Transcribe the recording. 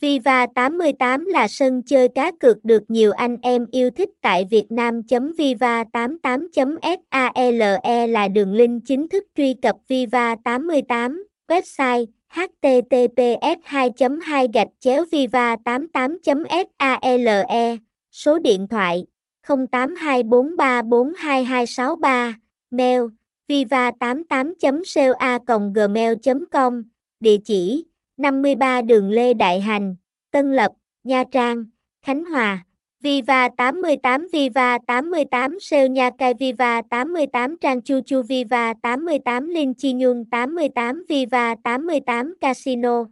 Viva 88 là sân chơi cá cược được nhiều anh em yêu thích tại Việt Nam. Viva 88.sale là đường link chính thức truy cập Viva 88, website https 2 2 gạch chéo viva 88 sale số điện thoại 0824342263, mail viva 88 a gmail com địa chỉ 53 đường Lê Đại Hành, Tân Lập, Nha Trang, Khánh Hòa. Viva 88 Viva 88 Seo Nha Cai Viva 88 Trang Chu Chu Viva 88 Linh Chi Nhung 88 Viva 88 Casino